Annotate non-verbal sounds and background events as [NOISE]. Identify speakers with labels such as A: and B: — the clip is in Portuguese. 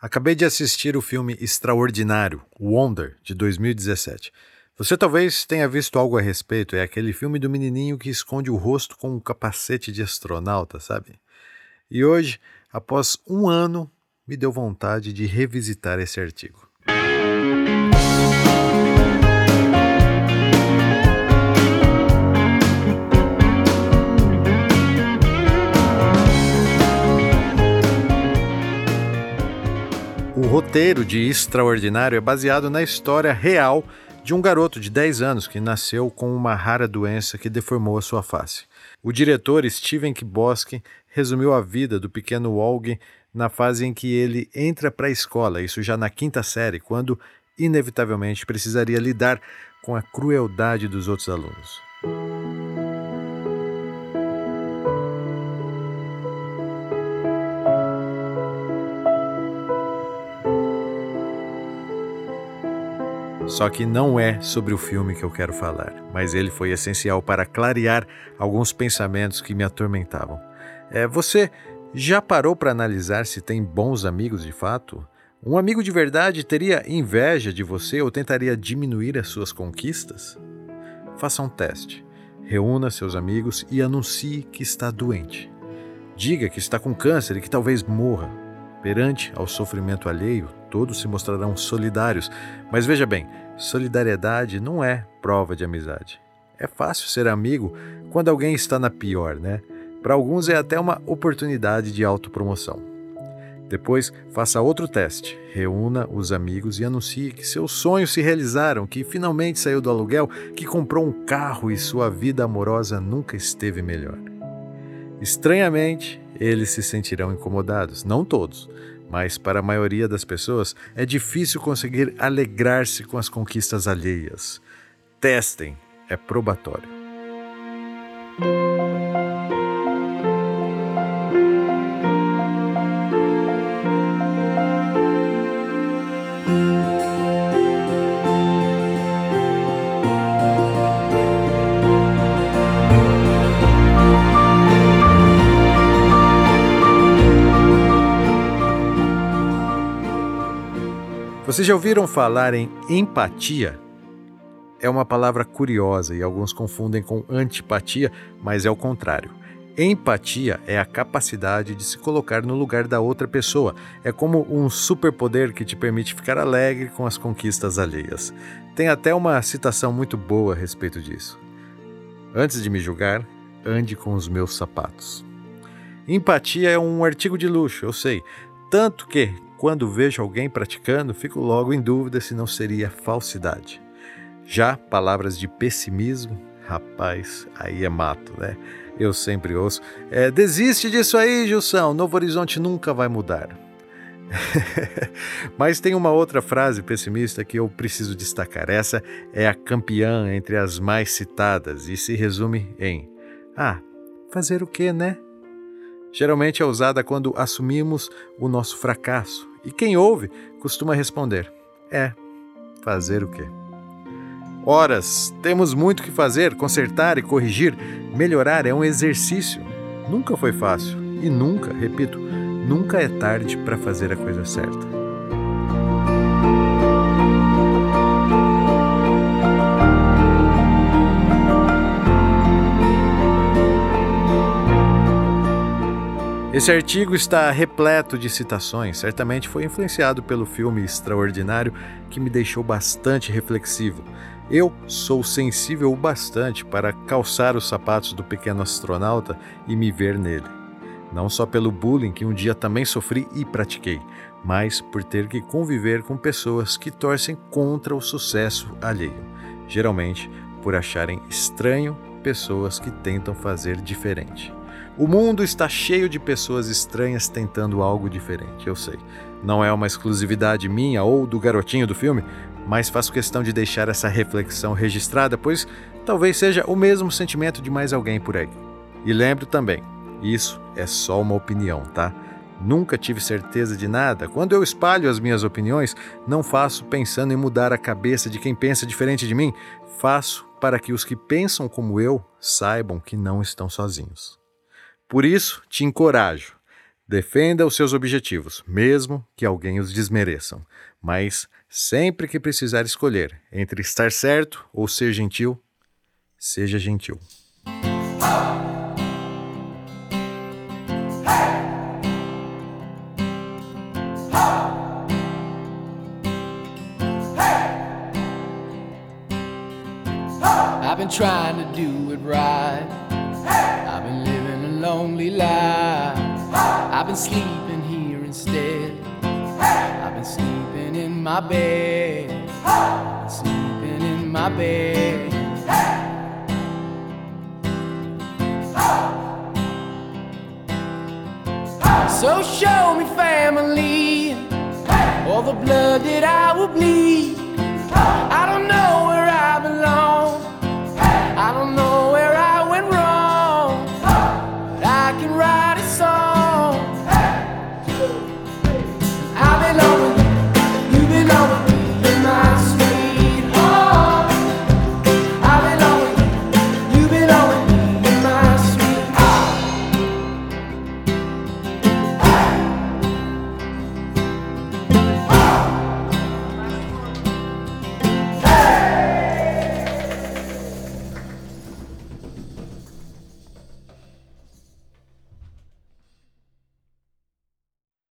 A: Acabei de assistir o filme Extraordinário, Wonder, de 2017. Você talvez tenha visto algo a respeito, é aquele filme do menininho que esconde o rosto com um capacete de astronauta, sabe? E hoje, após um ano, me deu vontade de revisitar esse artigo. Roteiro de Extraordinário é baseado na história real de um garoto de 10 anos que nasceu com uma rara doença que deformou a sua face. O diretor Steven Kibosky resumiu a vida do pequeno Olg na fase em que ele entra para a escola, isso já na quinta série, quando inevitavelmente precisaria lidar com a crueldade dos outros alunos. Só que não é sobre o filme que eu quero falar, mas ele foi essencial para clarear alguns pensamentos que me atormentavam. É, você já parou para analisar se tem bons amigos de fato? Um amigo de verdade teria inveja de você ou tentaria diminuir as suas conquistas? Faça um teste. Reúna seus amigos e anuncie que está doente. Diga que está com câncer e que talvez morra. Perante ao sofrimento alheio, todos se mostrarão solidários. Mas veja bem, solidariedade não é prova de amizade. É fácil ser amigo quando alguém está na pior, né? Para alguns é até uma oportunidade de autopromoção. Depois, faça outro teste. Reúna os amigos e anuncie que seus sonhos se realizaram, que finalmente saiu do aluguel, que comprou um carro e sua vida amorosa nunca esteve melhor. Estranhamente, eles se sentirão incomodados, não todos, mas para a maioria das pessoas é difícil conseguir alegrar-se com as conquistas alheias. Testem, é probatório. Vocês já ouviram falar em empatia? É uma palavra curiosa e alguns confundem com antipatia, mas é o contrário. Empatia é a capacidade de se colocar no lugar da outra pessoa. É como um superpoder que te permite ficar alegre com as conquistas alheias. Tem até uma citação muito boa a respeito disso. Antes de me julgar, ande com os meus sapatos. Empatia é um artigo de luxo, eu sei. Tanto que, quando vejo alguém praticando, fico logo em dúvida se não seria falsidade. Já palavras de pessimismo, rapaz, aí é mato, né? Eu sempre ouço. É, desiste disso aí, Gilson, Novo Horizonte nunca vai mudar. [LAUGHS] Mas tem uma outra frase pessimista que eu preciso destacar. Essa é a campeã entre as mais citadas e se resume em: Ah, fazer o que, né? Geralmente é usada quando assumimos o nosso fracasso e quem ouve costuma responder: É, fazer o quê? Horas, temos muito que fazer, consertar e corrigir. Melhorar é um exercício. Nunca foi fácil e nunca, repito, nunca é tarde para fazer a coisa certa. Esse artigo está repleto de citações, certamente foi influenciado pelo filme Extraordinário, que me deixou bastante reflexivo. Eu sou sensível o bastante para calçar os sapatos do pequeno astronauta e me ver nele. Não só pelo bullying que um dia também sofri e pratiquei, mas por ter que conviver com pessoas que torcem contra o sucesso alheio, geralmente por acharem estranho pessoas que tentam fazer diferente. O mundo está cheio de pessoas estranhas tentando algo diferente, eu sei. Não é uma exclusividade minha ou do garotinho do filme, mas faço questão de deixar essa reflexão registrada, pois talvez seja o mesmo sentimento de mais alguém por aí. E lembro também, isso é só uma opinião, tá? Nunca tive certeza de nada. Quando eu espalho as minhas opiniões, não faço pensando em mudar a cabeça de quem pensa diferente de mim, faço para que os que pensam como eu saibam que não estão sozinhos. Por isso, te encorajo.
B: Defenda os seus objetivos, mesmo que alguém os desmereçam. Mas sempre que precisar escolher entre estar certo ou ser gentil, seja gentil. I've been trying to do it right. I've been lonely life. I've been sleeping here instead. I've been sleeping in my bed. sleeping in my bed. So show me family, all the blood that I will bleed.